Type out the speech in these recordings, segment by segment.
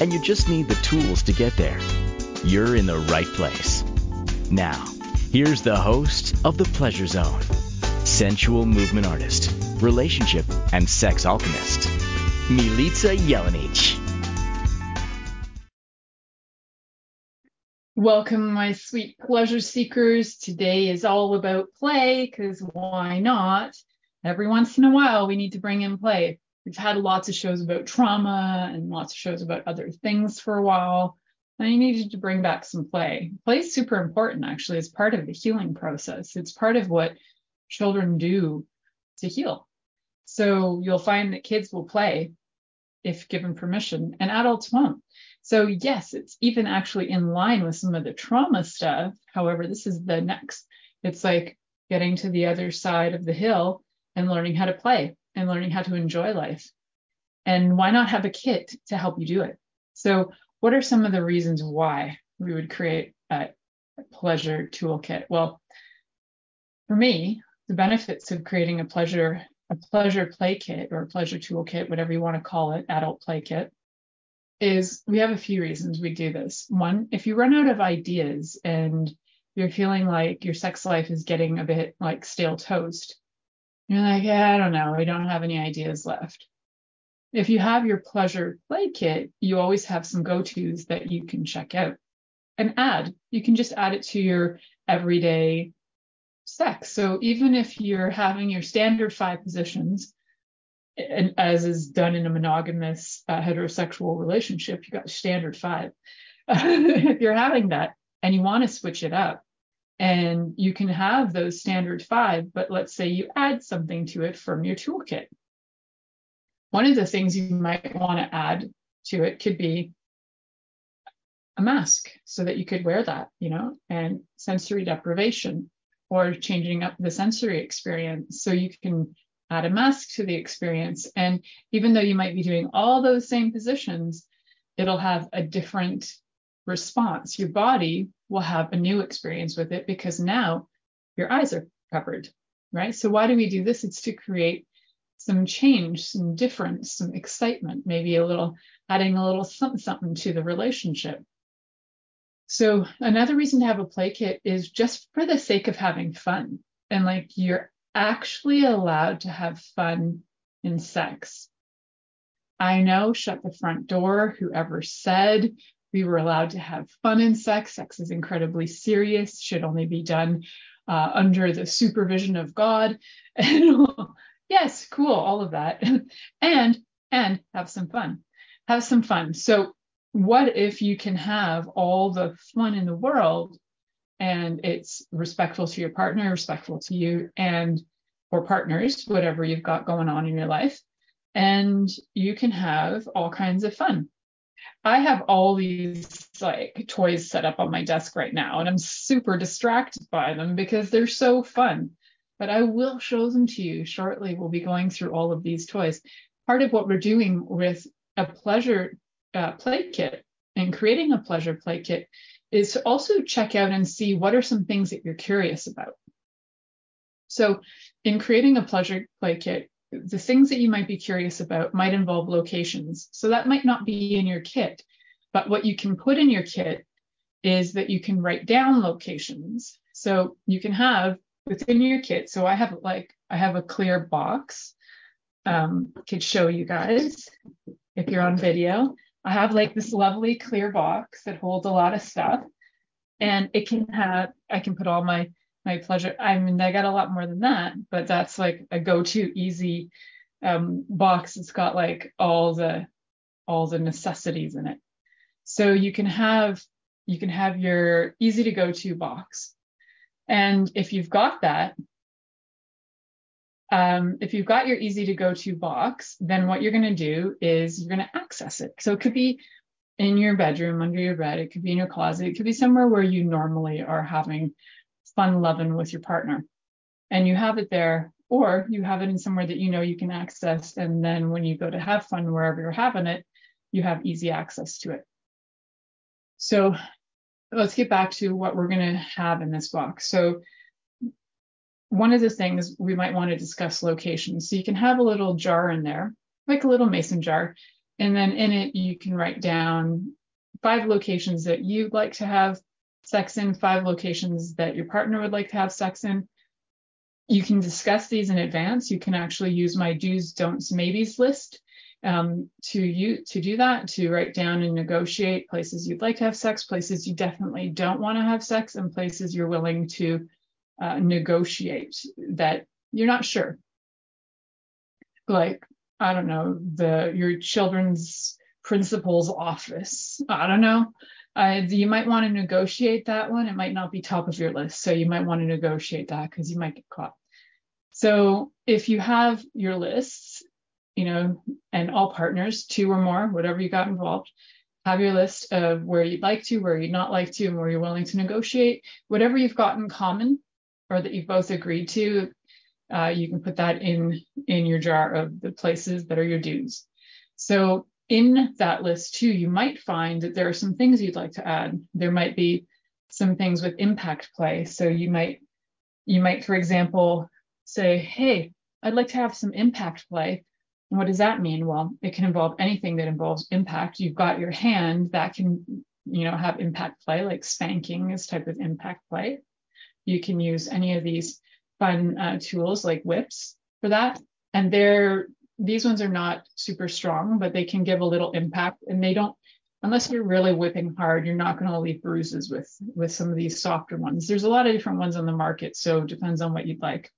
and you just need the tools to get there, you're in the right place. Now, here's the host of The Pleasure Zone sensual movement artist, relationship, and sex alchemist, Milica Jelenic. Welcome, my sweet pleasure seekers. Today is all about play because why not? Every once in a while, we need to bring in play. We've had lots of shows about trauma and lots of shows about other things for a while. I needed to bring back some play. Play is super important, actually. It's part of the healing process. It's part of what children do to heal. So you'll find that kids will play if given permission, and adults won't. So, yes, it's even actually in line with some of the trauma stuff. However, this is the next. It's like getting to the other side of the hill and learning how to play and learning how to enjoy life. And why not have a kit to help you do it? So, what are some of the reasons why we would create a pleasure toolkit? Well, for me, the benefits of creating a pleasure a pleasure play kit or a pleasure toolkit, whatever you want to call it, adult play kit, is we have a few reasons we do this. One, if you run out of ideas and you're feeling like your sex life is getting a bit like stale toast, you're like, yeah, I don't know, I don't have any ideas left. If you have your pleasure play kit, you always have some go tos that you can check out and add. You can just add it to your everyday sex. So even if you're having your standard five positions, and as is done in a monogamous uh, heterosexual relationship, you got standard five. if you're having that and you want to switch it up, and you can have those standard five, but let's say you add something to it from your toolkit. One of the things you might want to add to it could be a mask so that you could wear that, you know, and sensory deprivation or changing up the sensory experience so you can add a mask to the experience. And even though you might be doing all those same positions, it'll have a different response. Your body will have a new experience with it because now your eyes are covered, right? So, why do we do this? It's to create some change, some difference, some excitement, maybe a little adding a little something, something to the relationship. So, another reason to have a play kit is just for the sake of having fun. And like you're actually allowed to have fun in sex. I know, shut the front door, whoever said we were allowed to have fun in sex. Sex is incredibly serious, should only be done uh, under the supervision of God. And yes, cool, all of that. and and have some fun. Have some fun. So what if you can have all the fun in the world and it's respectful to your partner, respectful to you and or partners, whatever you've got going on in your life, and you can have all kinds of fun. I have all these like toys set up on my desk right now, and I'm super distracted by them because they're so fun. But I will show them to you shortly. We'll be going through all of these toys. Part of what we're doing with a pleasure uh, play kit and creating a pleasure play kit is to also check out and see what are some things that you're curious about. So, in creating a pleasure play kit, the things that you might be curious about might involve locations. So, that might not be in your kit, but what you can put in your kit is that you can write down locations. So, you can have within your kit. So, I have like, I have a clear box. Um, could show you guys if you're on video. I have like this lovely clear box that holds a lot of stuff. And it can have, I can put all my my pleasure. I mean, I got a lot more than that, but that's like a go-to easy um, box. It's got like all the all the necessities in it. So you can have you can have your easy to go to box. And if you've got that, um, if you've got your easy to go to box, then what you're going to do is you're going to access it. So it could be in your bedroom, under your bed. It could be in your closet. It could be somewhere where you normally are having fun loving with your partner. And you have it there, or you have it in somewhere that you know you can access. And then when you go to have fun wherever you're having it, you have easy access to it. So let's get back to what we're going to have in this box. So one of the things we might want to discuss location. So you can have a little jar in there, like a little mason jar, and then in it you can write down five locations that you'd like to have sex in, five locations that your partner would like to have sex in. You can discuss these in advance. You can actually use my do's, don'ts, maybes list um, to you to do that to write down and negotiate places you'd like to have sex places you definitely don't want to have sex and places you're willing to uh, negotiate that you're not sure like i don't know the your children's principal's office i don't know uh, you might want to negotiate that one it might not be top of your list so you might want to negotiate that because you might get caught so if you have your lists you know, and all partners, two or more, whatever you got involved, have your list of where you'd like to, where you'd not like to, and where you're willing to negotiate. Whatever you've got in common or that you've both agreed to, uh, you can put that in in your jar of the places that are your do's. So in that list too, you might find that there are some things you'd like to add. There might be some things with impact play. So you might you might, for example, say, hey, I'd like to have some impact play what does that mean? Well, it can involve anything that involves impact. You've got your hand that can, you know, have impact play, like spanking is type of impact play. You can use any of these fun uh, tools like whips for that. And they're these ones are not super strong, but they can give a little impact and they don't unless you're really whipping hard, you're not going to leave bruises with with some of these softer ones. There's a lot of different ones on the market, so it depends on what you'd like.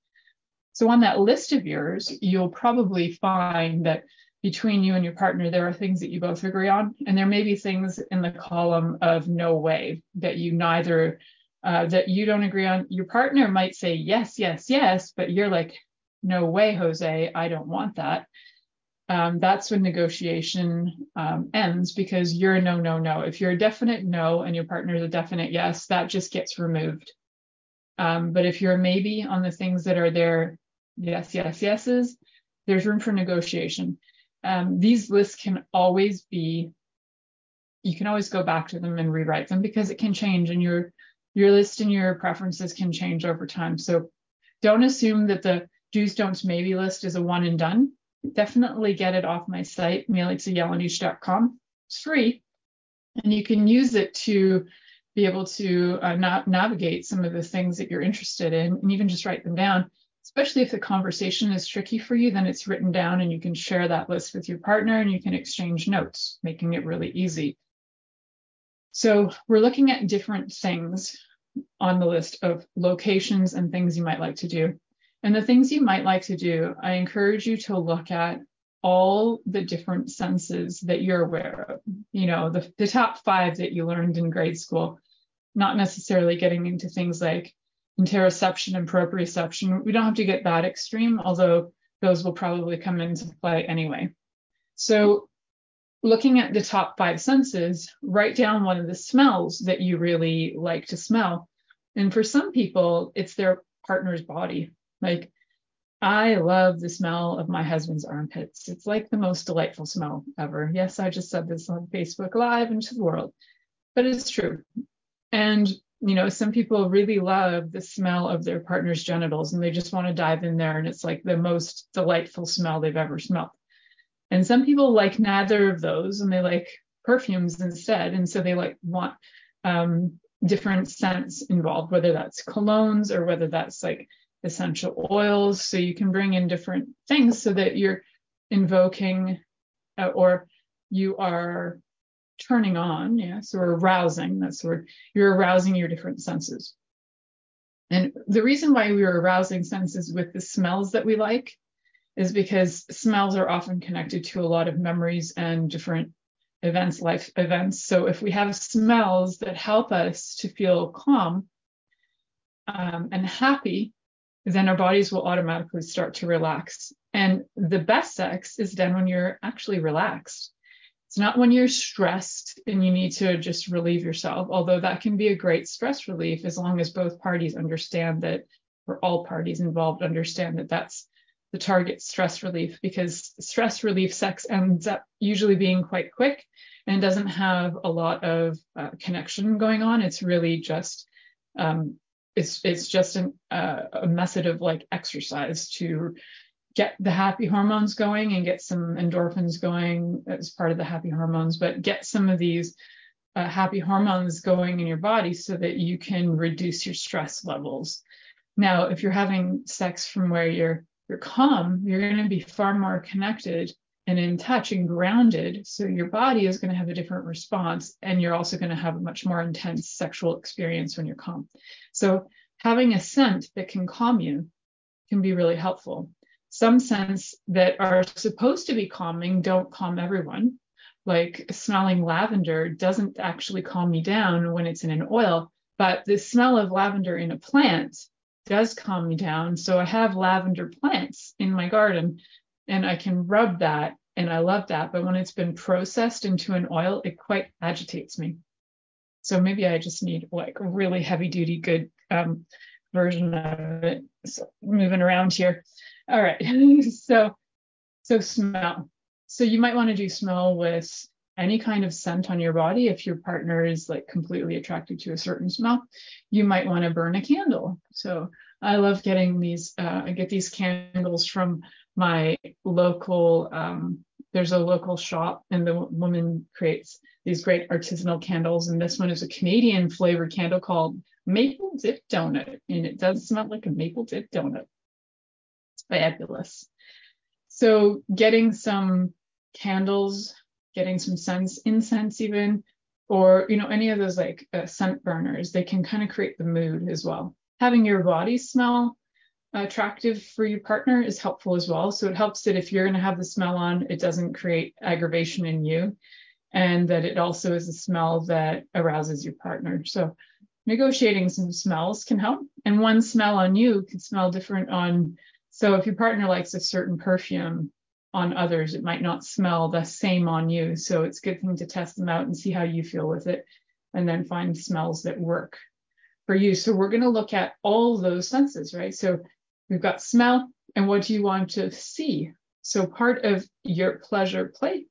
So on that list of yours, you'll probably find that between you and your partner, there are things that you both agree on, and there may be things in the column of no way that you neither uh, that you don't agree on. Your partner might say yes, yes, yes, but you're like, no way, Jose, I don't want that. Um, that's when negotiation um, ends because you're a no, no, no. If you're a definite no and your partner is a definite yes, that just gets removed. Um, but if you're a maybe on the things that are there yes, yes, yeses, there's room for negotiation. Um, these lists can always be, you can always go back to them and rewrite them because it can change and your your list and your preferences can change over time. So don't assume that the do's, don'ts, maybe list is a one and done. Definitely get it off my site, milicajelenic.com. It's free and you can use it to be able to uh, na- navigate some of the things that you're interested in and even just write them down especially if the conversation is tricky for you, then it's written down and you can share that list with your partner and you can exchange notes, making it really easy. So we're looking at different things on the list of locations and things you might like to do. And the things you might like to do, I encourage you to look at all the different senses that you're aware of. You know, the, the top five that you learned in grade school, not necessarily getting into things like interoception and proprioception. We don't have to get that extreme, although those will probably come into play anyway. So looking at the top five senses, write down one of the smells that you really like to smell. And for some people, it's their partner's body. Like, I love the smell of my husband's armpits. It's like the most delightful smell ever. Yes, I just said this on Facebook Live into the world, but it's true. And you know, some people really love the smell of their partner's genitals and they just want to dive in there and it's like the most delightful smell they've ever smelled. And some people like neither of those and they like perfumes instead. And so they like want um, different scents involved, whether that's colognes or whether that's like essential oils. So you can bring in different things so that you're invoking uh, or you are turning on, yes, or arousing. That's where you're arousing your different senses. And the reason why we are arousing senses with the smells that we like is because smells are often connected to a lot of memories and different events, life events. So if we have smells that help us to feel calm um, and happy, then our bodies will automatically start to relax. And the best sex is done when you're actually relaxed. It's not when you're stressed and you need to just relieve yourself, although that can be a great stress relief as long as both parties understand that, or all parties involved understand that that's the target stress relief because stress relief sex ends up usually being quite quick and doesn't have a lot of uh, connection going on. It's really just um, it's it's just an, uh, a method of like exercise to get the happy hormones going and get some endorphins going as part of the happy hormones, but get some of these uh, happy hormones going in your body so that you can reduce your stress levels. Now, if you're having sex from where you're you're calm, you're going to be far more connected and in touch and grounded. So your body is going to have a different response, and you're also going to have a much more intense sexual experience when you're calm. So having a scent that can calm you can be really helpful some scents that are supposed to be calming don't calm everyone. Like smelling lavender doesn't actually calm me down when it's in an oil, but the smell of lavender in a plant does calm me down. So I have lavender plants in my garden and I can rub that and I love that. But when it's been processed into an oil, it quite agitates me. So maybe I just need like a really heavy duty, good um, version of it. So moving around here. All right. so so smell. So you might want to do smell with any kind of scent on your body. If your partner is like completely attracted to a certain smell, you might want to burn a candle. So I love getting these. Uh, I get these candles from my local. Um, there's a local shop, and the woman creates these great artisanal candles. And this one is a Canadian flavored candle called Maple Dip Donut, and it does smell like a maple dip donut fabulous. So getting some candles, getting some incense even, or you know any of those like uh, scent burners, they can kind of create the mood as well. Having your body smell attractive for your partner is helpful as well. So it helps that if you're going to have the smell on, it doesn't create aggravation in you, and that it also is a smell that arouses your partner. So negotiating some smells can help. And one smell on you can smell different on so if your partner likes a certain perfume on others, it might not smell the same on you. So it's a good thing to test them out and see how you feel with it and then find smells that work for you. So we're going to look at all those senses, right? So we've got smell and what do you want to see? So part of your pleasure play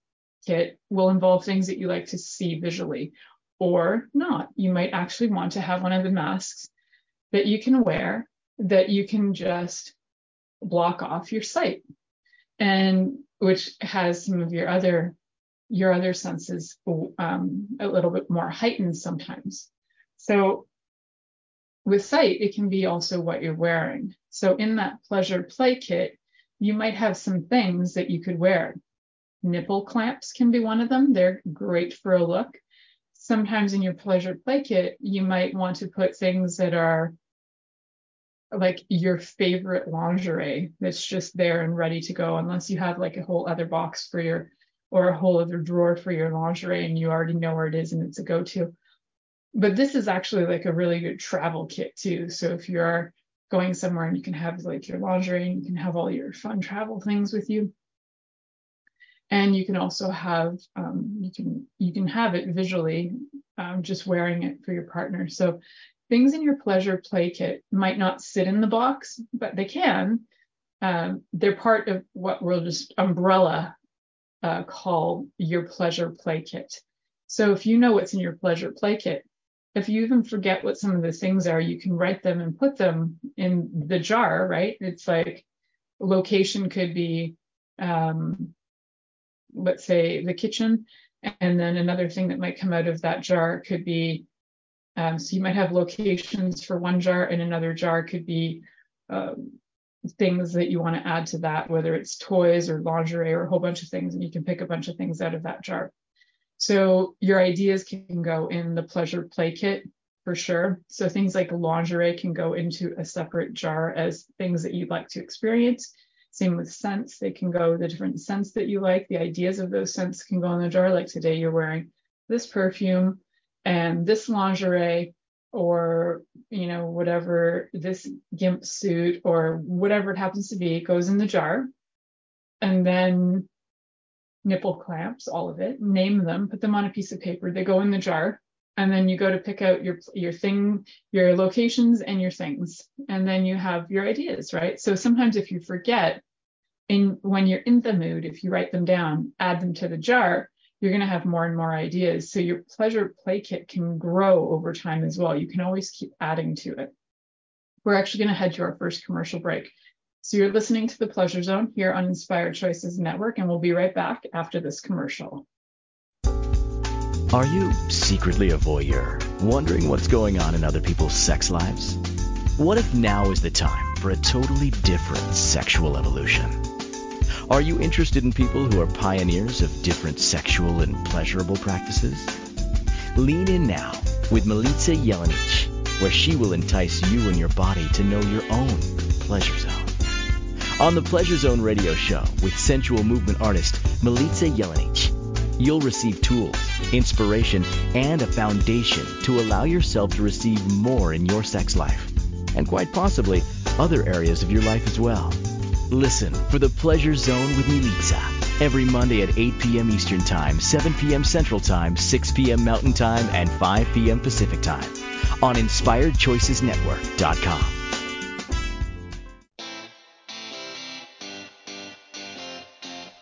kit will involve things that you like to see visually or not. You might actually want to have one of the masks that you can wear that you can just block off your sight and which has some of your other your other senses um, a little bit more heightened sometimes so with sight it can be also what you're wearing. So in that pleasure play kit you might have some things that you could wear. Nipple clamps can be one of them. They're great for a look. Sometimes in your pleasure play kit you might want to put things that are like your favorite lingerie that's just there and ready to go unless you have like a whole other box for your or a whole other drawer for your lingerie and you already know where it is and it's a go-to but this is actually like a really good travel kit too so if you're going somewhere and you can have like your lingerie and you can have all your fun travel things with you and you can also have um, you can you can have it visually um, just wearing it for your partner so things in your pleasure play kit might not sit in the box, but they can. Um, they're part of what we'll just umbrella uh, call your pleasure play kit. So if you know what's in your pleasure play kit, if you even forget what some of the things are, you can write them and put them in the jar, right? It's like location could be, um, let's say, the kitchen. And then another thing that might come out of that jar could be um, so you might have locations for one jar and another jar could be um, things that you want to add to that, whether it's toys or lingerie or a whole bunch of things, and you can pick a bunch of things out of that jar. So your ideas can go in the pleasure play kit for sure. So things like lingerie can go into a separate jar as things that you'd like to experience. Same with scents, they can go the different scents that you like. The ideas of those scents can go in the jar. Like today, you're wearing this perfume and this lingerie or you know whatever this gimp suit or whatever it happens to be goes in the jar and then nipple clamps, all of it, name them, put them on a piece of paper. They go in the jar. And then you go to pick out your your thing, your locations and your things. And then you have your ideas, right? So sometimes if you forget in when you're in the mood, if you write them down, add them to the jar, you're going to have more and more ideas. So your pleasure play kit can grow over time as well. You can always keep adding to it. We're actually going to head to our first commercial break. So you're listening to the Pleasure Zone here on Inspired Choices Network, and we'll be right back after this commercial. Are you secretly a voyeur, wondering what's going on in other people's sex lives? What if now is the time for a totally different sexual evolution? Are you interested in people who are pioneers of different sexual and pleasurable practices? Lean in now with Milica Jelenic, where she will entice you and your body to know your own pleasure zone. On the Pleasure Zone radio show with sensual movement artist Milica Jelenic, you'll receive tools, inspiration, and a foundation to allow yourself to receive more in your sex life, and quite possibly other areas of your life as well. Listen for the Pleasure Zone with Milica every Monday at 8 p.m. Eastern Time, 7 p.m. Central Time, 6 p.m. Mountain Time, and 5 p.m. Pacific Time on InspiredChoicesNetwork.com.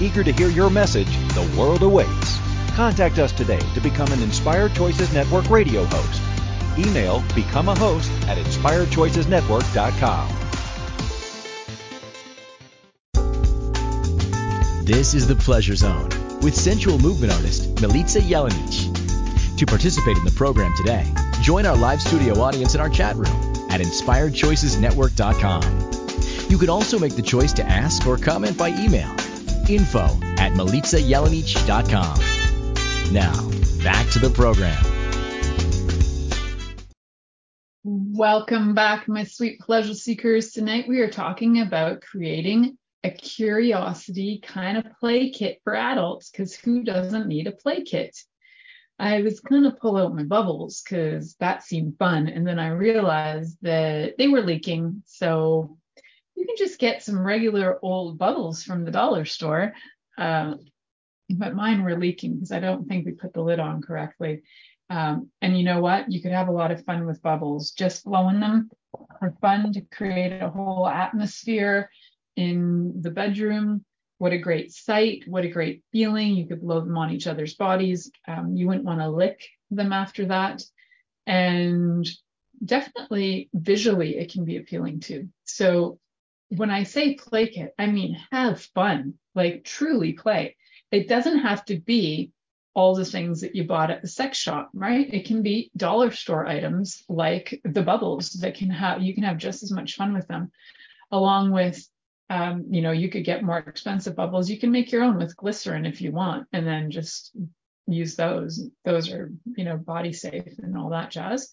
Eager to hear your message, the world awaits. Contact us today to become an Inspired Choices Network radio host. Email become a host at inspiredchoicesnetwork.com. This is the Pleasure Zone with sensual movement artist Milica Jelenic. To participate in the program today, join our live studio audience in our chat room at inspiredchoicesnetwork.com. You can also make the choice to ask or comment by email info at milicajelenic.com. Now, back to the program. Welcome back, my sweet pleasure seekers. Tonight we are talking about creating a curiosity kind of play kit for adults because who doesn't need a play kit? I was going to pull out my bubbles because that seemed fun. And then I realized that they were leaking. So you can just get some regular old bubbles from the dollar store. Uh, but mine were leaking because I don't think we put the lid on correctly. Um, and you know what? You could have a lot of fun with bubbles. Just blowing them for fun to create a whole atmosphere in the bedroom. What a great sight. What a great feeling. You could blow them on each other's bodies. Um, you wouldn't want to lick them after that. And definitely visually, it can be appealing too. So when I say play kit, I mean have fun, like truly play. It doesn't have to be all the things that you bought at the sex shop, right? It can be dollar store items like the bubbles that can have you can have just as much fun with them, along with um, you know, you could get more expensive bubbles. You can make your own with glycerin if you want, and then just use those. Those are, you know, body safe and all that jazz.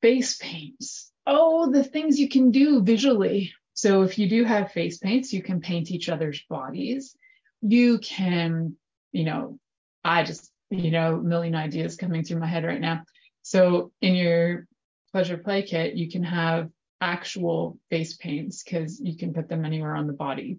Face paints. Oh, the things you can do visually. So if you do have face paints, you can paint each other's bodies. You can, you know, I just, you know, million ideas coming through my head right now. So in your pleasure play kit, you can have actual face paints because you can put them anywhere on the body.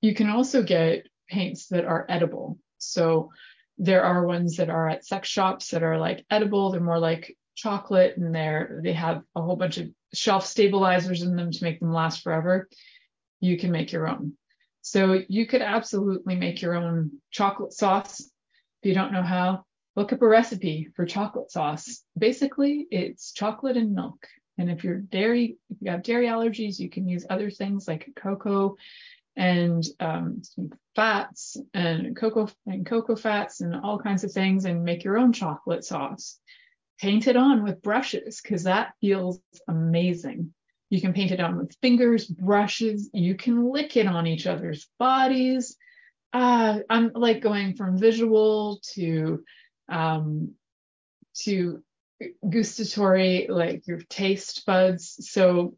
You can also get paints that are edible. So there are ones that are at sex shops that are like edible. They're more like chocolate and they're they have a whole bunch of shelf stabilizers in them to make them last forever. You can make your own. So you could absolutely make your own chocolate sauce if you don't know how. Look up a recipe for chocolate sauce. Basically, it's chocolate and milk and if you're dairy, if you have dairy allergies, you can use other things like cocoa and um, fats and cocoa and cocoa fats and all kinds of things and make your own chocolate sauce. Paint it on with brushes because that feels amazing. You can paint it on with fingers, brushes. You can lick it on each other's bodies. uh, I'm like going from visual to um, to gustatory, like your taste buds. So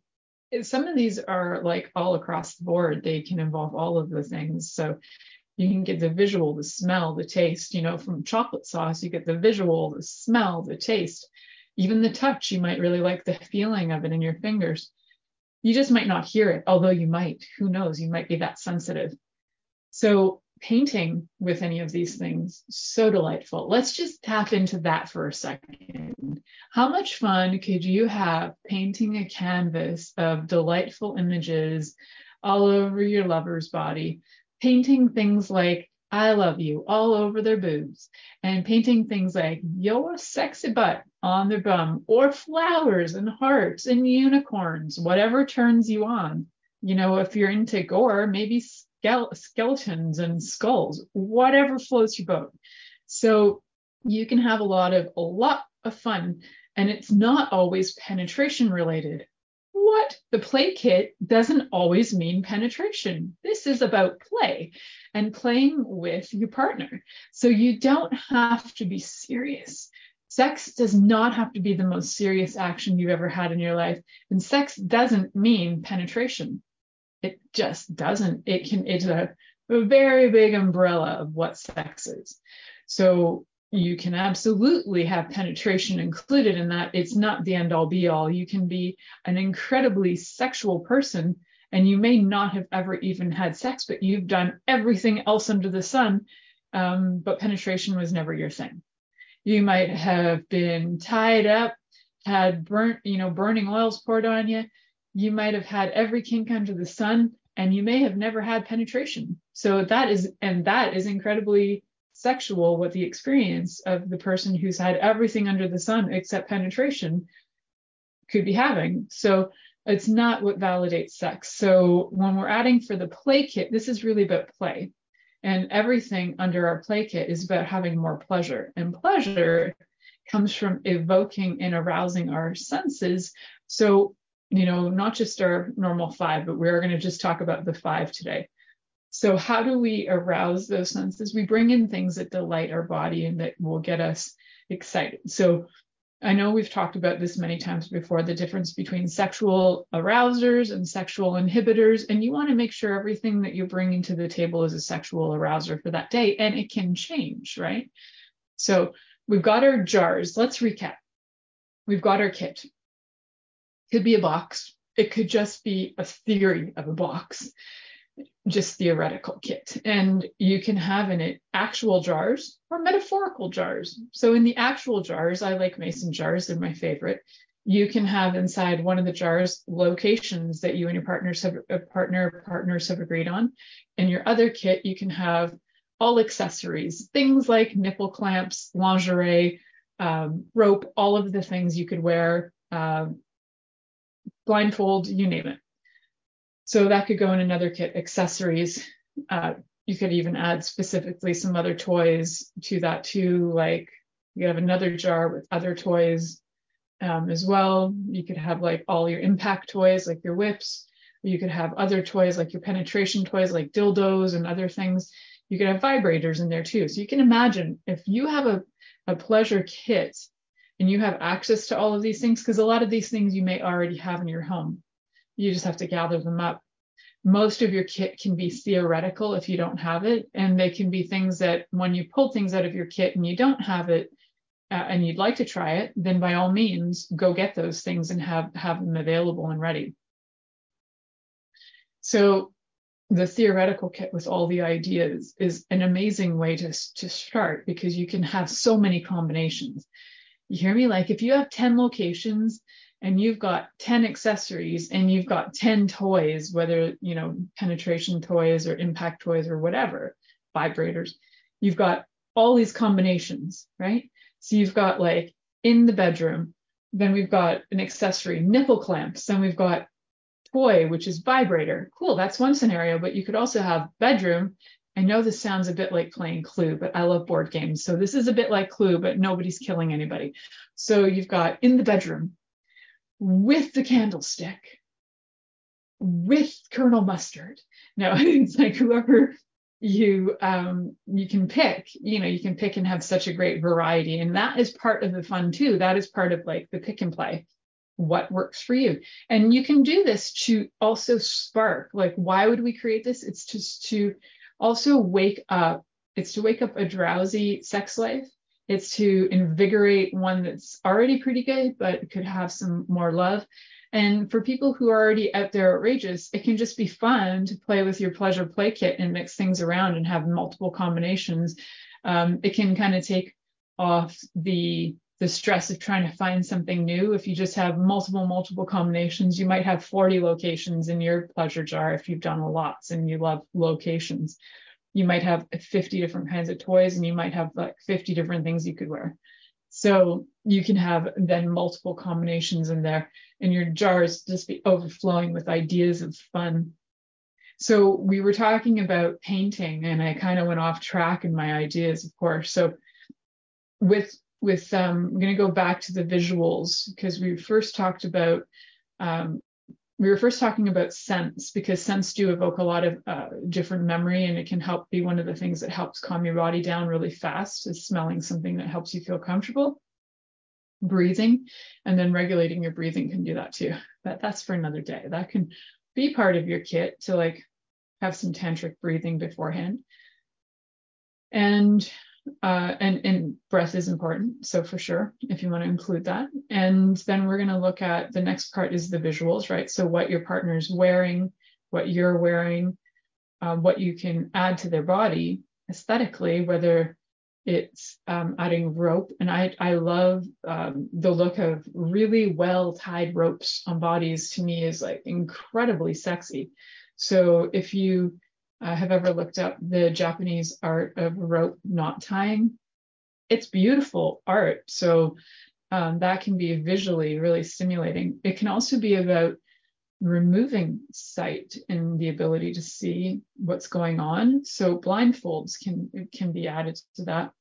some of these are like all across the board. They can involve all of the things. So you can get the visual, the smell, the taste. You know, from chocolate sauce, you get the visual, the smell, the taste, even the touch. You might really like the feeling of it in your fingers. You just might not hear it, although you might. Who knows? You might be that sensitive. So painting with any of these things so delightful let's just tap into that for a second how much fun could you have painting a canvas of delightful images all over your lover's body painting things like I love you all over their boobs and painting things like your sexy butt on their bum or flowers and hearts and unicorns, whatever turns you on. You know, if you're into gore, maybe skeletons and skulls, whatever floats your boat. So you can have a lot of a lot of fun, and it's not always penetration related. What? The play kit doesn't always mean penetration. This is about play and playing with your partner. So you don't have to be serious. Sex does not have to be the most serious action you've ever had in your life. And sex doesn't mean penetration. It just doesn't. It can, it's a, a very big umbrella of what sex is. So you can absolutely have penetration included in that. It's not the end all be all. You can be an incredibly sexual person and you may not have ever even had sex, but you've done everything else under the sun. Um, but penetration was never your thing. You might have been tied up, had burnt, you know, burning oils poured on you, you might have had every kink under the sun and you may have never had penetration. So that is, and that is incredibly sexual what the experience of the person who's had everything under the sun except penetration could be having. So it's not what validates sex. So when we're adding for the play kit, this is really about play. And everything under our play kit is about having more pleasure. And pleasure comes from evoking and arousing our senses. So you know, not just our normal five, but we're going to just talk about the five today. So, how do we arouse those senses? We bring in things that delight our body and that will get us excited. So, I know we've talked about this many times before the difference between sexual arousers and sexual inhibitors. And you want to make sure everything that you're bringing to the table is a sexual arouser for that day, and it can change, right? So, we've got our jars. Let's recap. We've got our kit could be a box. It could just be a theory of a box, just theoretical kit. And you can have in it actual jars or metaphorical jars. So in the actual jars, I like mason jars, they're my favorite. You can have inside one of the jars locations that you and your partners have uh, partner partners have agreed on. In your other kit, you can have all accessories, things like nipple clamps, lingerie, um, rope, all of the things you could wear, um, blindfold, you name it. So that could go in another kit, accessories. Uh, you could even add specifically some other toys to that too, like you have another jar with other toys um, as well. You could have like all your impact toys, like your whips. You could have other toys like your penetration toys, like dildos and other things. You could have vibrators in there too. So you can imagine if you have a, a pleasure kit and you have access to all of these things because a lot of these things you may already have in your home. You just have to gather them up. Most of your kit can be theoretical if you don't have it, and they can be things that when you pull things out of your kit and you don't have it, uh, and you'd like to try it, then by all means go get those things and have have them available and ready. So the theoretical kit with all the ideas is an amazing way to, to start because you can have so many combinations. You hear me? Like if you have 10 locations and you've got 10 accessories and you've got 10 toys, whether, you know, penetration toys or impact toys or whatever, vibrators, you've got all these combinations, right? So you've got like in the bedroom, then we've got an accessory, nipple clamps, then we've got toy, which is vibrator. Cool, that's one scenario, but you could also have bedroom I know this sounds a bit like playing Clue, but I love board games. So this is a bit like Clue, but nobody's killing anybody. So you've got in the bedroom with the candlestick, with Colonel Mustard. No, it's like whoever you um you can pick you know you can pick and have such a great variety. And that is part of the fun too. That is part of like the pick and play what works for you. And you can do this to also spark. Like why would we create this? It's just to also wake up it's to wake up a drowsy sex life it's to invigorate one that's already pretty good but could have some more love and for people who are already out there outrageous, it can just be fun to play with your pleasure play kit and mix things around and have multiple combinations. Um, it can kind of take off the the stress of trying to find something new. If you just have multiple, multiple combinations, you might have 40 locations in your pleasure jar if you've done a lot and you love locations. You might have 50 different kinds of toys and you might have like 50 different things you could wear. So you can have then multiple combinations in there and your jars just be overflowing with ideas of fun. So we were talking about painting and I kind of went off track in my ideas, of course. So with with um, I'm going to go back to the visuals because we first talked about um, we were first talking about scents because scents do evoke a lot of uh, different memory and it can help be one of the things that helps calm your body down really fast is smelling something that helps you feel comfortable. Breathing and then regulating your breathing can do that too. But that's for another day. That can be part of your kit to like have some tantric breathing beforehand. And uh, and, and breath is important. So for sure, if you want to include that. And then we're going to look at the next part is the visuals, right? So what your partner's wearing, what you're wearing, uh, what you can add to their body aesthetically, whether it's um, adding rope. And I, I love um, the look of really well tied ropes on bodies to me is like incredibly sexy. So if you uh, have ever looked up the Japanese art of rope knot tying, it's beautiful art. So um, that can be visually really stimulating. It can also be about removing sight and the ability to see what's going on. So blindfolds can can be added to that.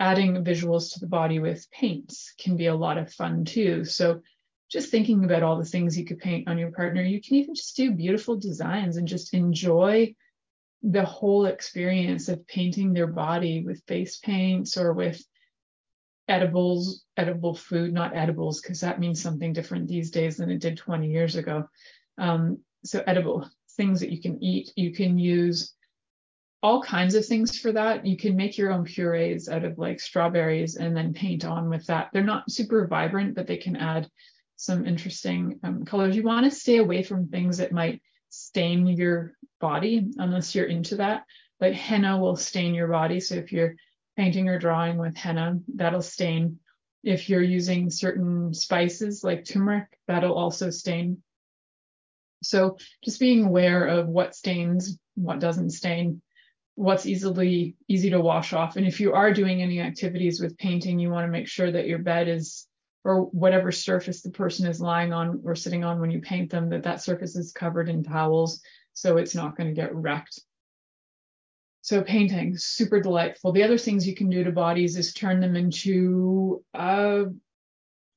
Adding visuals to the body with paints can be a lot of fun too. So just thinking about all the things you could paint on your partner, you can even just do beautiful designs and just enjoy the whole experience of painting their body with face paints or with edibles, edible food, not edibles, because that means something different these days than it did 20 years ago. Um, so, edible things that you can eat, you can use all kinds of things for that. You can make your own purees out of like strawberries and then paint on with that. They're not super vibrant, but they can add some interesting um, colors. You want to stay away from things that might stain your body unless you're into that. Like henna will stain your body. So if you're painting or drawing with henna, that'll stain. If you're using certain spices like turmeric, that'll also stain. So just being aware of what stains, what doesn't stain, what's easily easy to wash off. And if you are doing any activities with painting, you want to make sure that your bed is or whatever surface the person is lying on or sitting on when you paint them, that that surface is covered in towels so it's not going to get wrecked. So painting, super delightful. The other things you can do to bodies is turn them into a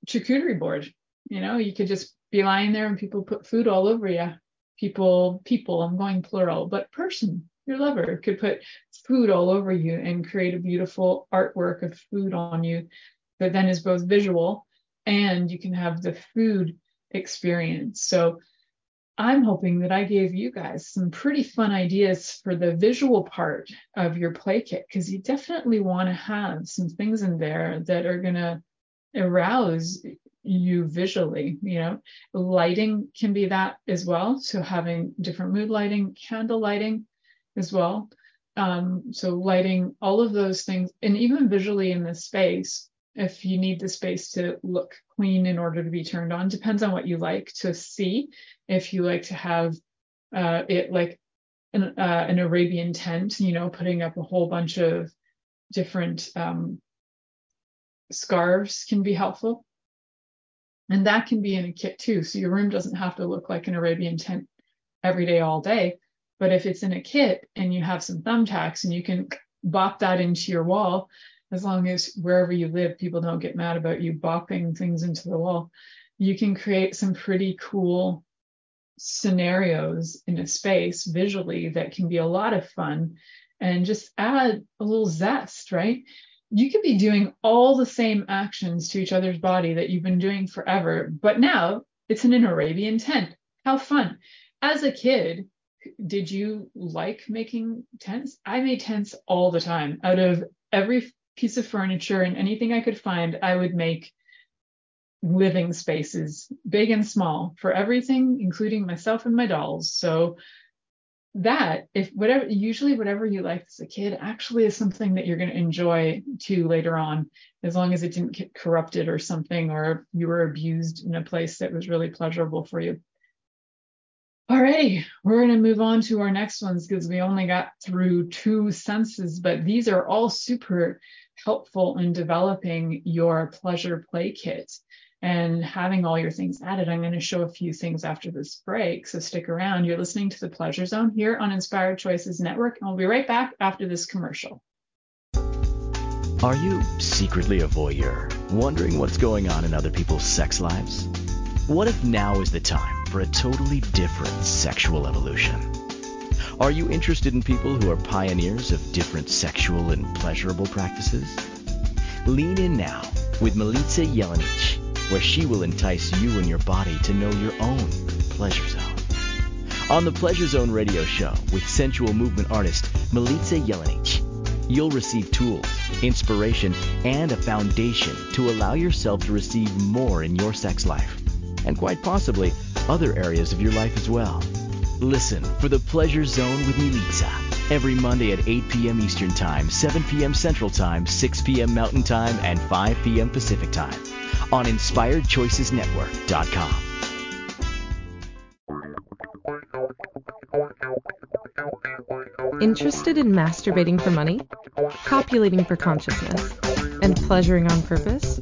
charcuterie board. You know, you could just be lying there and people put food all over you. People, people, I'm going plural, but person, your lover could put food all over you and create a beautiful artwork of food on you that then is both visual and you can have the food experience. So I'm hoping that I gave you guys some pretty fun ideas for the visual part of your play kit because you definitely want to have some things in there that are going to arouse you visually. You know, lighting can be that as well. So having different mood lighting, candle lighting as well. Um, so lighting all of those things, and even visually in the space, if you need the space to look clean in order to be turned on. Depends on what you like to see. If you like to have uh, it like an, uh, an arabian tent you know putting up a whole bunch of different um, scarves can be helpful. And that can be in a kit too. So your room doesn't have to look like an arabian tent every day all day. But if it's in a kit and you have some thumbtacks and you can bop that into your wall as long as wherever you live, people don't get mad about you bopping things into the wall, you can create some pretty cool scenarios in a space visually that can be a lot of fun and just add a little zest, right? You could be doing all the same actions to each other's body that you've been doing forever, but now it's in an Arabian tent. How fun. As a kid, did you like making tents? I made tents all the time. Out of every piece of furniture and anything I could find, I would make living spaces, big and small, for everything, including myself and my dolls. So that if whatever usually whatever you liked as a kid actually is something that you're going to enjoy too later on as long as it didn't get corrupted or something or you were abused in a place that was really pleasurable for you Alrighty, we're going to move on to our next ones because we only got through two senses, but these are all super helpful in developing your pleasure play kit and having all your things added. I'm going to show a few things after this break, so stick around. You're listening to the Pleasure Zone here on Inspired Choices Network, and we'll be right back after this commercial. Are you secretly a voyeur, wondering what's going on in other people's sex lives? What if now is the time? For a totally different sexual evolution. Are you interested in people who are pioneers of different sexual and pleasurable practices? Lean in now with Milica Jelenic, where she will entice you and your body to know your own pleasure zone. On the Pleasure Zone radio show with sensual movement artist Milica Jelenic, you'll receive tools, inspiration, and a foundation to allow yourself to receive more in your sex life, and quite possibly other areas of your life as well. Listen for the Pleasure Zone with Milica every Monday at 8 p.m. Eastern Time, 7 p.m. Central Time, 6 p.m. Mountain Time, and 5 p.m. Pacific Time on InspiredChoicesNetwork.com. Interested in masturbating for money, copulating for consciousness, and pleasuring on purpose?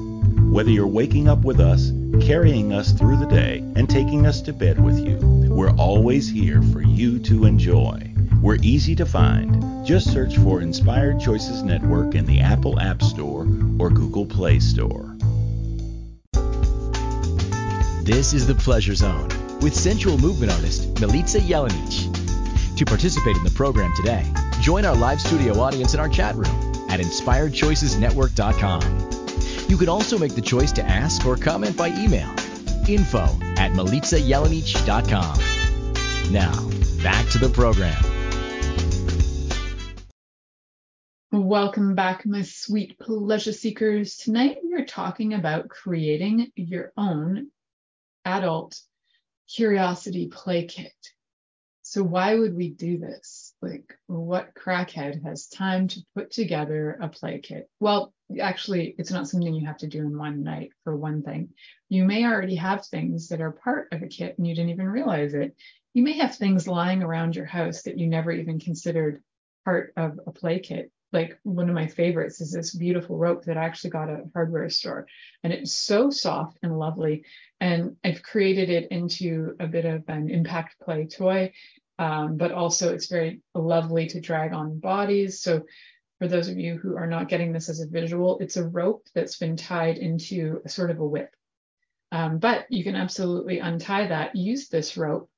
Whether you're waking up with us, carrying us through the day, and taking us to bed with you, we're always here for you to enjoy. We're easy to find. Just search for Inspired Choices Network in the Apple App Store or Google Play Store. This is the Pleasure Zone with sensual movement artist Milica Jelenic. To participate in the program today, join our live studio audience in our chat room at inspiredchoicesnetwork.com. You can also make the choice to ask or comment by email. Info at milicajelenic.com. Now, back to the program. Welcome back, my sweet pleasure seekers. Tonight we are talking about creating your own adult curiosity play kit. So, why would we do this? Like, what crackhead has time to put together a play kit? Well, actually, it's not something you have to do in one night, for one thing. You may already have things that are part of a kit and you didn't even realize it. You may have things lying around your house that you never even considered part of a play kit. Like one of my favorites is this beautiful rope that I actually got at a hardware store. And it's so soft and lovely. And I've created it into a bit of an impact play toy. Um, but also it's very lovely to drag on bodies. So for those of you who are not getting this as a visual, it's a rope that's been tied into a sort of a whip. Um, but you can absolutely untie that, use this rope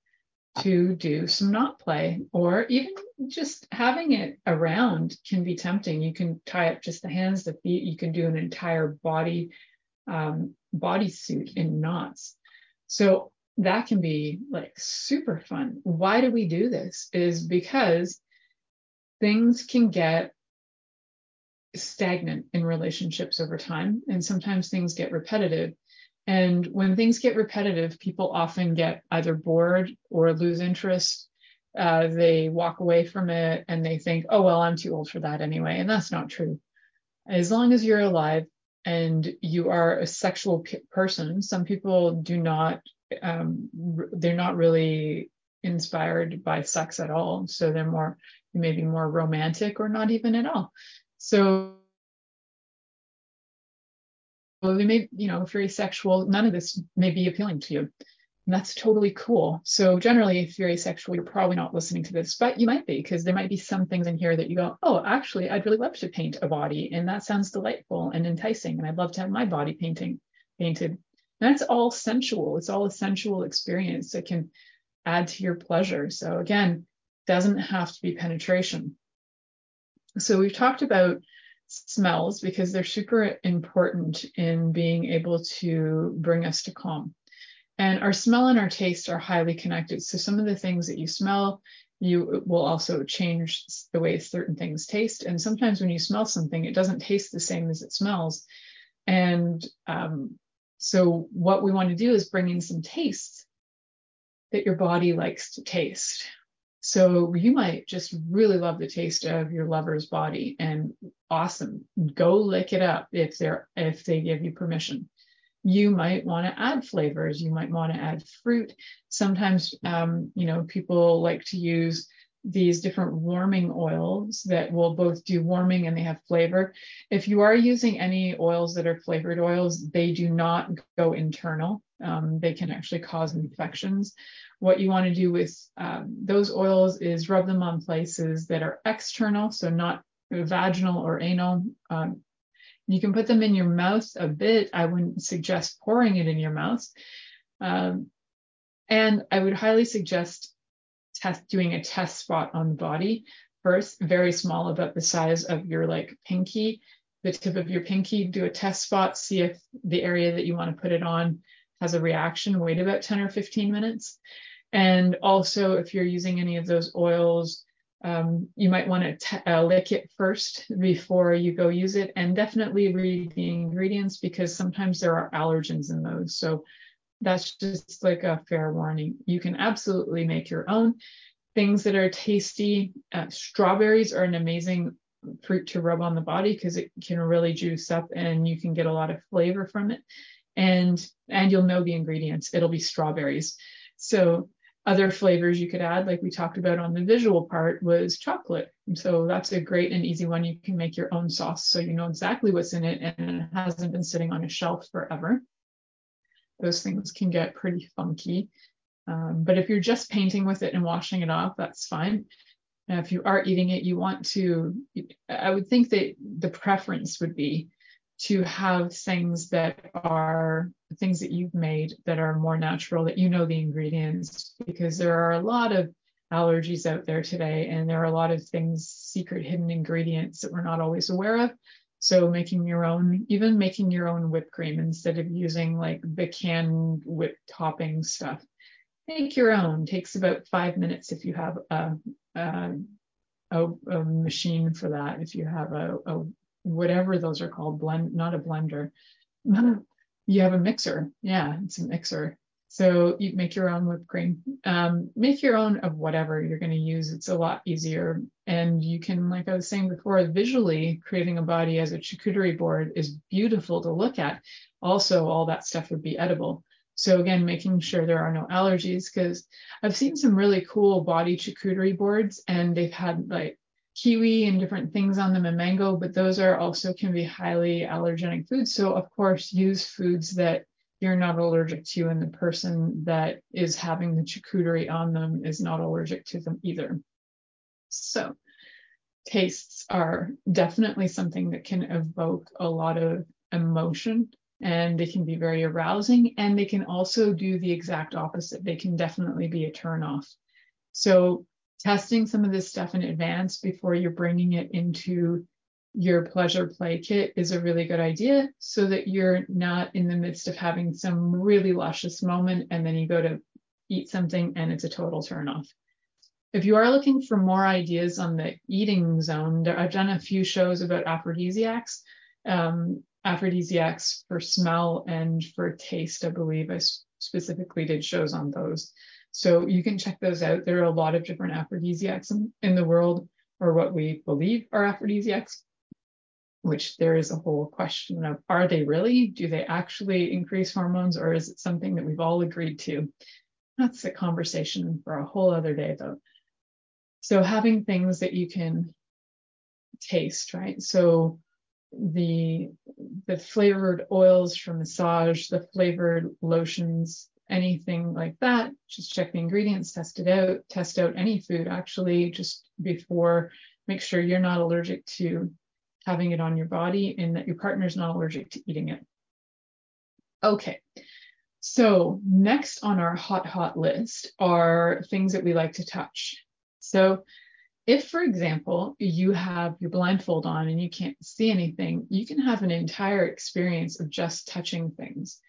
to do some knot play, or even just having it around can be tempting. You can tie up just the hands, the feet, you can do an entire body um, bodysuit in knots. So that can be like super fun. Why do we do this? Is because things can get stagnant in relationships over time. And sometimes things get repetitive. And when things get repetitive, people often get either bored or lose interest. Uh, they walk away from it and they think, oh, well, I'm too old for that anyway. And that's not true. As long as you're alive and you are a sexual p- person, some people do not, um, they're not really inspired by sex at all. So they're more, maybe more romantic or not even at all. So they may, you know, if you're asexual, none of this may be appealing to you. And that's totally cool. So generally, if you're asexual, you're probably not listening to this, but you might be because there might be some things in here that you go, oh, actually, I'd really love to paint a body, and that sounds delightful and enticing, and I'd love to have my body painting painted. That's all sensual. It's all a sensual experience that can add to your pleasure. So again, doesn't have to be penetration. So we've talked about smells because they're super important in being able to bring us to calm. And our smell and our taste are highly connected. So some of the things that you smell, you will also change the way certain things taste. And sometimes when you smell something, it doesn't taste the same as it smells. And um, so what we want to do is bring in some tastes that your body likes to taste. So you might just really love the taste of your lover's body and awesome. Go lick it up if they're if they give you permission. You might want to add flavors. You might want to add fruit. Sometimes, um, you know, people like to use these different warming oils that will both do warming and they have flavor. If you are using any oils that are flavored oils, they do not go internal. Um, they can actually cause infections. What you want to do with um, those oils is rub them on places that are external, so not vaginal or anal. Um, you can put them in your mouth a bit. I wouldn't suggest pouring it in your mouth. Um, and I would highly suggest test doing a test spot on the body first, very small, about the size of your like pinky, the tip of your pinky. Do a test spot, see if the area that you want to put it on has a reaction. Wait about 10 or 15 minutes. And also, if you're using any of those oils, um, you might want to uh, lick it first before you go use it. And definitely read the ingredients because sometimes there are allergens in those. So that's just like a fair warning. You can absolutely make your own things that are tasty. Uh, strawberries are an amazing fruit to rub on the body because it can really juice up and you can get a lot of flavor from it and and you'll know the ingredients it'll be strawberries so other flavors you could add, like we talked about on the visual part, was chocolate. So that's a great and easy one. You can make your own sauce so you know exactly what's in it and it hasn't been sitting on a shelf forever. Those things can get pretty funky. Um, but if you're just painting with it and washing it off, that's fine. Now, if you are eating it, you want to, I would think that the preference would be to have things that are things that you've made that are more natural, that you know the ingredients, because there are a lot of allergies out there today, and there are a lot of things, secret hidden ingredients that we're not always aware of. So making your own, even making your own whipped cream instead of using like the canned whipped topping stuff. Make your own. Takes about five minutes if you have a, a, a, a machine for that. If you have a, a whatever those are called, blend, not a blender. you have a mixer. Yeah, it's a mixer. So you make your own whipped cream. Um, make your own of whatever you're going to use. It's a lot easier. And you can, like I was saying before, visually creating a body as a charcuterie board is beautiful to look at. Also, all that stuff would be edible. So again, making sure there are no allergies because I've seen some really cool body charcuterie boards and they've had like kiwi and different things on them and mango, but those are also can be highly allergenic foods. So of course, use foods that you're not allergic to and the person that is having the charcuterie on them is not allergic to them either. So tastes are definitely something that can evoke a lot of emotion and they can be very arousing and they can also do the exact opposite. They can definitely be a turn off. So testing some of this stuff in advance before you're bringing it into your pleasure play kit is a really good idea so that you're not in the midst of having some really luscious moment and then you go to eat something and it's a total turn off. if you are looking for more ideas on the eating zone, I've done a few shows about aphrodisiacs, um, aphrodisiacs for smell and for taste. I believe I specifically did shows on those. So you can check those out. There are a lot of different aphrodisiacs in, in the world, or what we believe are aphrodisiacs, which there is a whole question of are they really? Do they actually increase hormones, or is it something that we've all agreed to? That's a conversation for a whole other day, though. So having things that you can taste, right? So the the flavored oils for massage, the flavored lotions, anything like that, just check the ingredients, test it out, test out any food actually just before, make sure you're not allergic to having it on your body and that your partner's not allergic to eating it. Okay. So next on our hot, hot list are things that we like to touch. So if, for example, you have your blindfold on and you can't see anything, you can have an entire experience of just touching things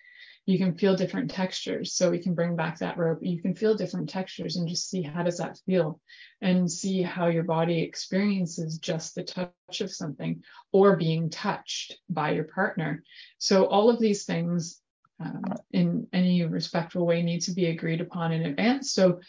you can feel different textures. So we can bring back that rope. You can feel different textures and just see how does that feel and see how your body experiences just the touch of something or being touched by your partner. So all of these things um, in any respectful way need to be agreed upon in advance. So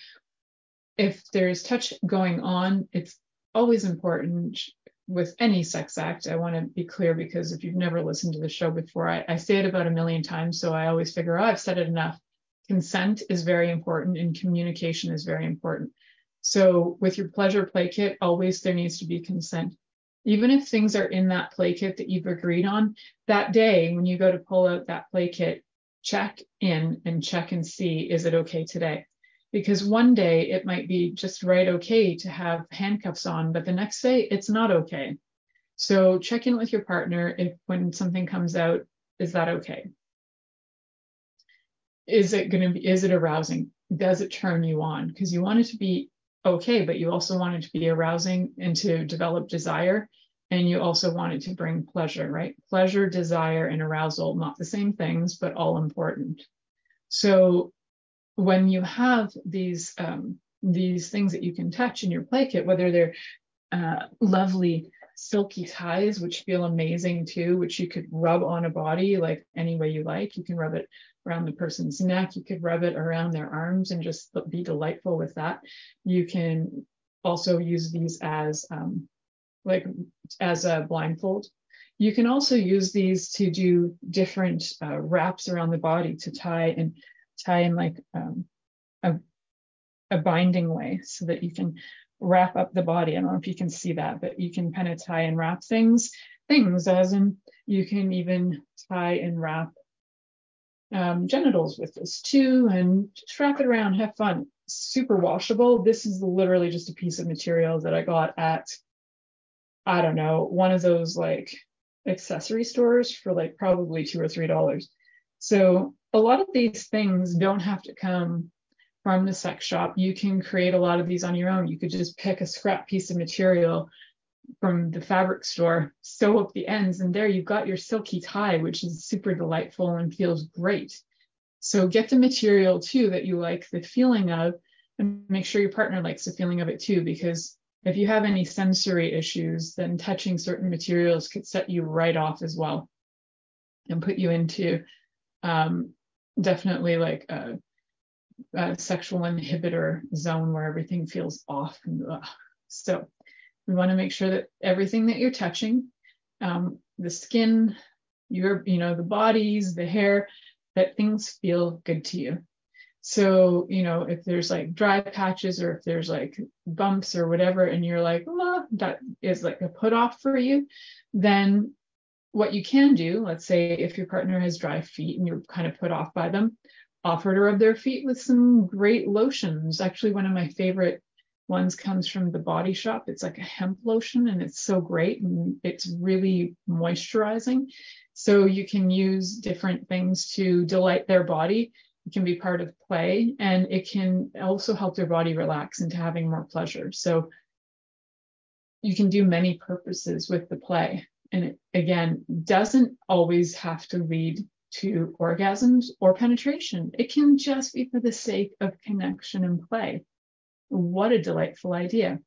if there's touch going on, it's always important with any sex act, I want to be clear because if you've never listened to the show before, I, I say it about a million times. So I always figure, oh, I've said it enough. Consent is very important and communication is very important. So with your pleasure play kit, always there needs to be consent. Even if things are in that play kit that you've agreed on, that day when you go to pull out that play kit, check in and check and see, is it okay today? Because one day it might be just right okay to have handcuffs on, but the next day it's not okay. So check in with your partner if when something comes out, is that okay? Is it going to be, is it arousing? Does it turn you on? Because you want it to be okay, but you also want it to be arousing and to develop desire. And you also want it to bring pleasure, right? Pleasure, desire, and arousal, not the same things, but all important. So when you have these um, these things that you can touch in your play kit, whether they're uh, lovely silky ties, which feel amazing too, which you could rub on a body like any way you like. You can rub it around the person's neck, you could rub it around their arms and just be delightful with that. You can also use these as um, like as a blindfold. You can also use these to do different uh, wraps around the body to tie and tie in like um, a, a binding way so that you can wrap up the body. I don't know if you can see that, but you can kind of tie and wrap things, things as in you can even tie and wrap um, genitals with this too, and just wrap it around, have fun. Super washable. This is literally just a piece of material that I got at, I don't know, one of those like accessory stores for like probably two or three dollars. So a lot of these things don't have to come from the sex shop. You can create a lot of these on your own. You could just pick a scrap piece of material from the fabric store, sew up the ends, and there you've got your silky tie, which is super delightful and feels great. So get the material too that you like the feeling of, and make sure your partner likes the feeling of it too, because if you have any sensory issues, then touching certain materials could set you right off as well and put you into um, definitely like a, a, sexual inhibitor zone where everything feels off. So we want to make sure that everything that you're touching, um, the skin, your, you know, the bodies, the hair, that things feel good to you. So, you know, if there's like dry patches or if there's like bumps or whatever, and you're like, oh, that is like a put off for you, then what you can do, let's say if your partner has dry feet and you're kind of put off by them, offer to rub their feet with some great lotions. Actually, one of my favorite ones comes from the body shop. It's like a hemp lotion and it's so great and it's really moisturizing. So you can use different things to delight their body. It can be part of play and it can also help their body relax into having more pleasure. So you can do many purposes with the play and it, again, doesn't always have to lead to orgasms or penetration. It can just be for the sake of connection and play. what a delightful idea.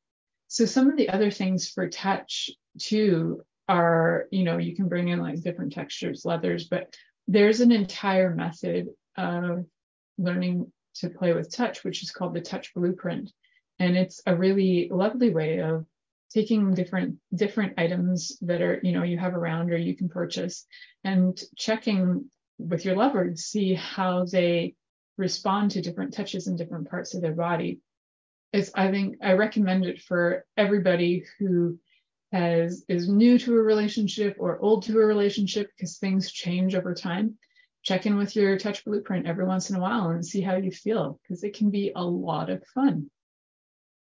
So some of the other things for touch too are, you know, you can bring in like different textures, leathers, but there's an entire method of learning to play with touch, which is called the touch blueprint. And it's a really lovely way of taking different different items that are you know you have around or you can purchase and checking with your lover to see how they respond to different touches in different parts of their body. It's i think i recommend it for everybody who has is new to a relationship or old to a relationship because things change over time. Check in with your touch blueprint every once in a while and see how you feel because it can be a lot of fun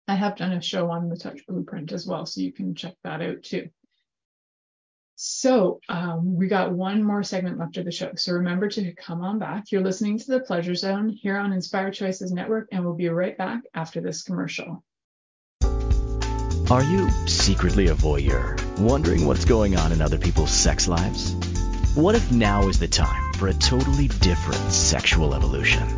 I have done a show on the touch blueprint as well, so you can check that out too. So um, we got one more segment left of the show. So remember to come on back. You're listening to the Pleasure Zone here on Inspired Choices Network, and we'll be right back after this commercial. Are you secretly a voyeur, wondering what's going on in other people's sex lives? What if now is the time for a totally different sexual evolution?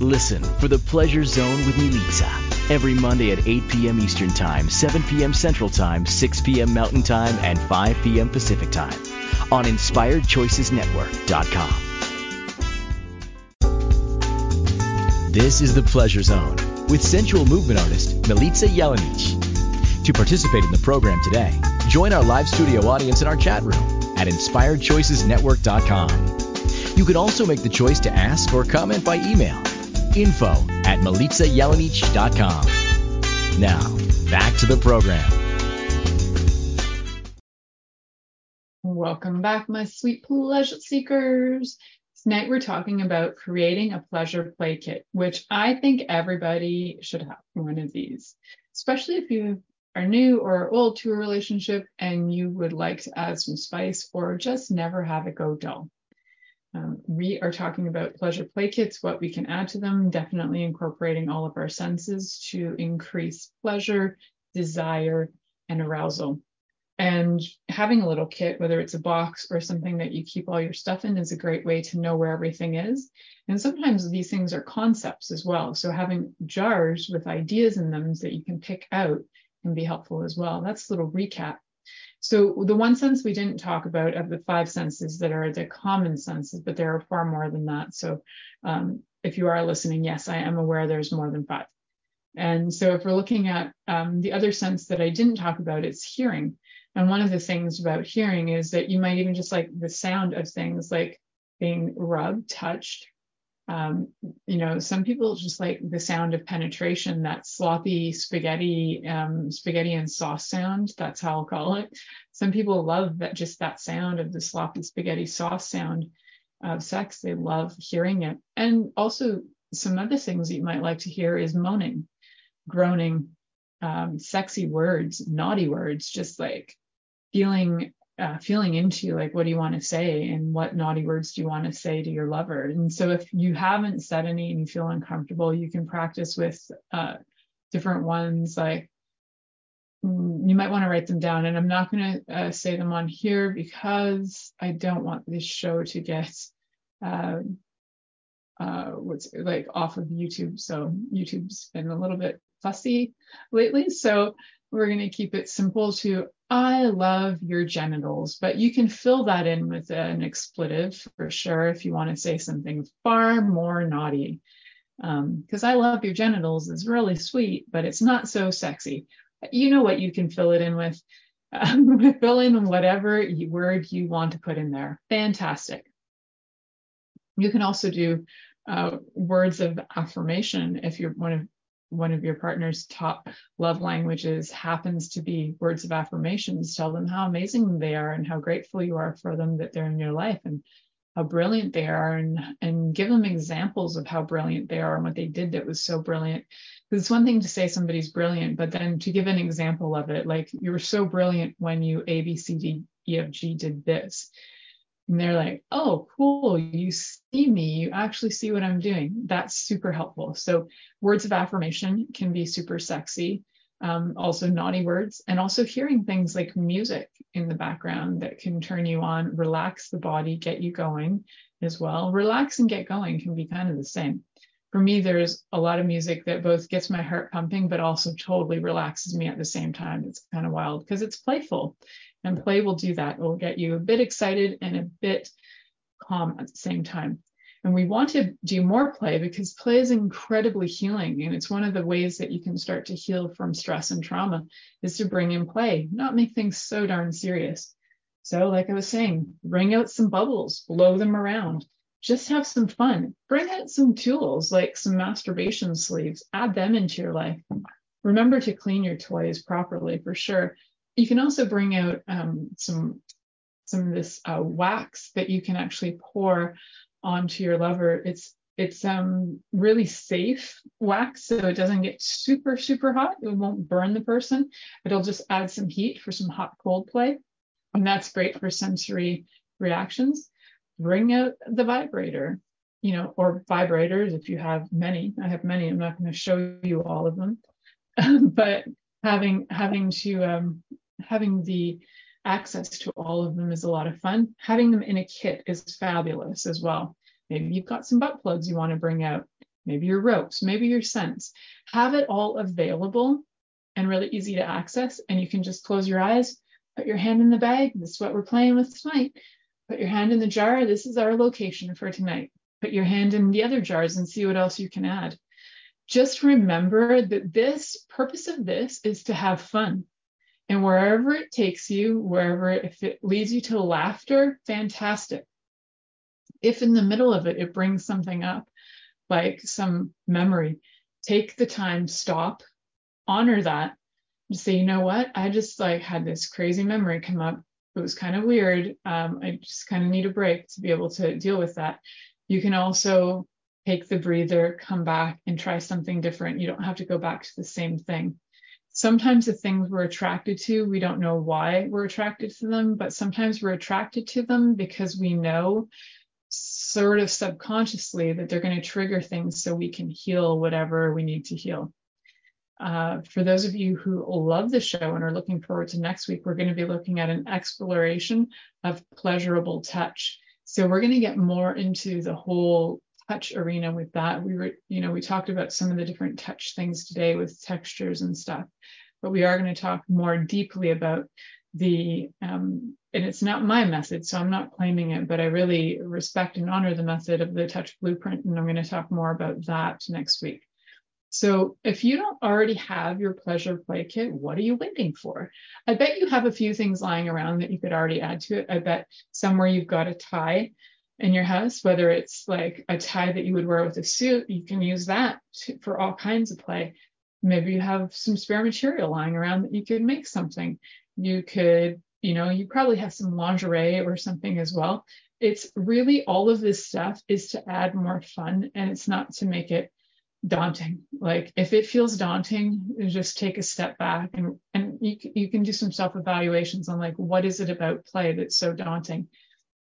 Listen for the Pleasure Zone with Milica every Monday at 8 p.m. Eastern Time, 7 p.m. Central Time, 6 p.m. Mountain Time, and 5 p.m. Pacific Time on InspiredChoicesNetwork.com. This is the Pleasure Zone with sensual movement artist Milica Jelenic. To participate in the program today, join our live studio audience in our chat room at InspiredChoicesNetwork.com. You can also make the choice to ask or comment by email info at milicajelenic.com. Now, back to the program. Welcome back, my sweet pleasure seekers. Tonight we're talking about creating a pleasure play kit, which I think everybody should have one of these, especially if you are new or old to a relationship and you would like to add some spice or just never have it go dull. Um, we are talking about pleasure play kits, what we can add to them, definitely incorporating all of our senses to increase pleasure, desire, and arousal. And having a little kit, whether it's a box or something that you keep all your stuff in, is a great way to know where everything is. And sometimes these things are concepts as well. So having jars with ideas in them that you can pick out can be helpful as well. That's a little recap. So the one sense we didn't talk about of the five senses that are the common senses, but there are far more than that. So um, if you are listening, yes, I am aware there's more than five. And so if we're looking at um, the other sense that I didn't talk about, it's hearing. And one of the things about hearing is that you might even just like the sound of things like being rubbed, touched, um, you know, some people just like the sound of penetration, that sloppy spaghetti, um, spaghetti and sauce sound. That's how I'll call it. Some people love that just that sound of the sloppy spaghetti sauce sound of sex. They love hearing it. And also some other things that you might like to hear is moaning, groaning, um, sexy words, naughty words, just like feeling uh, feeling into like what do you want to say and what naughty words do you want to say to your lover? And so if you haven't said any and you feel uncomfortable you can practice with uh, different ones like mm, you might want to write them down. And i'm not going to uh, say them on here because i don't want this show to get uh, uh, what's like off of youtube. So youtube's been a little bit fussy lately. So we're going to keep it simple to I love your genitals, but you can fill that in with an expletive for sure if you want to say something far more naughty. Because um, I love your genitals is really sweet, but it's not so sexy. You know what you can fill it in with. Um, fill in whatever word you want to put in there. Fantastic. You can also do uh, words of affirmation if you're one of one of your partner's top love languages happens to be words of affirmations, tell them how amazing they are and how grateful you are for them that they're in your life and how brilliant they are and and give them examples of how brilliant they are and what they did that was so brilliant. Because it's one thing to say somebody's brilliant but then to give an example of it like you were so brilliant when you a b c d e f g did this and they're like oh cool you see me you actually see what i'm doing that's super helpful so words of affirmation can be super sexy um, also naughty words, and also hearing things like music in the background that can turn you on, relax the body, get you going as well. Relax and get going can be kind of the same. For me, there's a lot of music that both gets my heart pumping, but also totally relaxes me at the same time. It's kind of wild because it's playful, and play will do that. It will get you a bit excited and a bit calm at the same time. And we want to do more play because play is incredibly healing. And it's one of the ways that you can start to heal from stress and trauma is to bring in play, not make things so darn serious. So, like I was saying, bring out some bubbles, blow them around, just have some fun. Bring out some tools like some masturbation sleeves, add them into your life. Remember to clean your toys properly for sure. You can also bring out um, some some of this uh, wax that you can actually pour onto your lover. It's it's um really safe wax, so it doesn't get super super hot. It won't burn the person. It'll just add some heat for some hot cold play, and that's great for sensory reactions. Bring out the vibrator, you know, or vibrators if you have many. I have many. I'm not going to show you all of them, but having having to um, having the access to all of them is a lot of fun. Having them in a kit is fabulous as well. Maybe you've got some butt plugs you want to bring out, maybe your ropes, maybe your scents. Have it all available and really easy to access. And you can just close your eyes, put your hand in the bag. This is what we're playing with tonight. Put your hand in the jar. This is our location for tonight. Put your hand in the other jars and see what else you can add. Just remember that this purpose of this is to have fun. And wherever it takes you, wherever, if it leads you to laughter, fantastic. If in the middle of it, it brings something up, like some memory, take the time, stop, honor that, and say, you know what? I just like had this crazy memory come up. It was kind of weird. Um, I just kind of need a break to be able to deal with that. You can also take the breather, come back and try something different. You don't have to go back to the same thing sometimes the things we're attracted to, we don't know why we're attracted to them, but sometimes we're attracted to them because we know sort of subconsciously that they're going to trigger things so we can heal whatever we need to heal. Uh, for those of you who love the show and are looking forward to next week, we're going to be looking at an exploration of pleasurable touch. So we're going to get more into the whole touch arena with that. We were, you know, we talked about some of the different touch things today with textures and stuff, but we are going to talk more deeply about the, um, and it's not my method, so I'm not claiming it, but I really respect and honor the method of the touch blueprint. And I'm going to talk more about that next week. So if you don't already have your pleasure play kit, what are you waiting for? I bet you have a few things lying around that you could already add to it. I bet somewhere you've got a tie in your house, whether it's like a tie that you would wear with a suit, you can use that to, for all kinds of play. Maybe you have some spare material lying around that you could make something. You could, you know, you probably have some lingerie or something as well. It's really all of this stuff is to add more fun and it's not to make it daunting. Like if it feels daunting, just take a step back and and you you can do some self evaluations on like what is it about play that's so daunting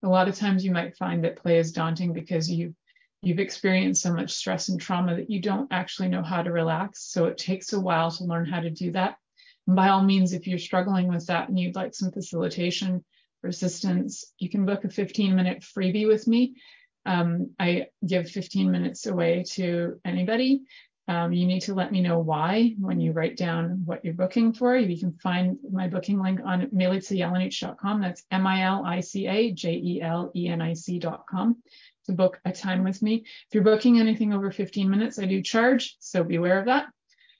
a lot of times you might find that play is daunting because you you've experienced so much stress and trauma that you don't actually know how to relax. So it takes a while to learn how to do that. And by all means if you're struggling with that and you'd like some facilitation or assistance you can book a 15 minute freebie with me. Um, i give 15 minutes away to anybody um, you need to let me know why when you write down what you're booking for. You can find my booking link on milicajelenic.com. That's M-I-L-I-C-A-J-E-L-E-N-I-C.com to book a time with me. If you're booking anything over 15 minutes, I do charge, so be aware of that.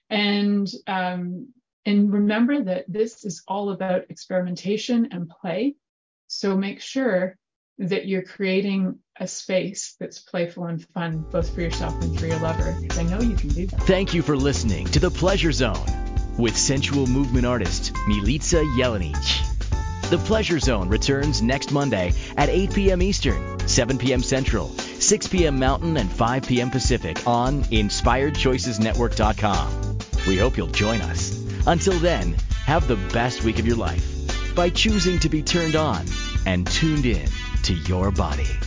And um, and remember that this is all about experimentation and play. So make sure that you're creating a space that's playful and fun, both for yourself and for your lover. I know you can do that. Thank you for listening to The Pleasure Zone with sensual movement artist Milica Jelenic. The Pleasure Zone returns next Monday at 8 p.m. Eastern, 7 p.m. Central, 6 p.m. Mountain, and 5 p.m. Pacific on InspiredChoicesNetwork.com. We hope you'll join us. Until then, have the best week of your life by choosing to be turned on and tuned in to your body.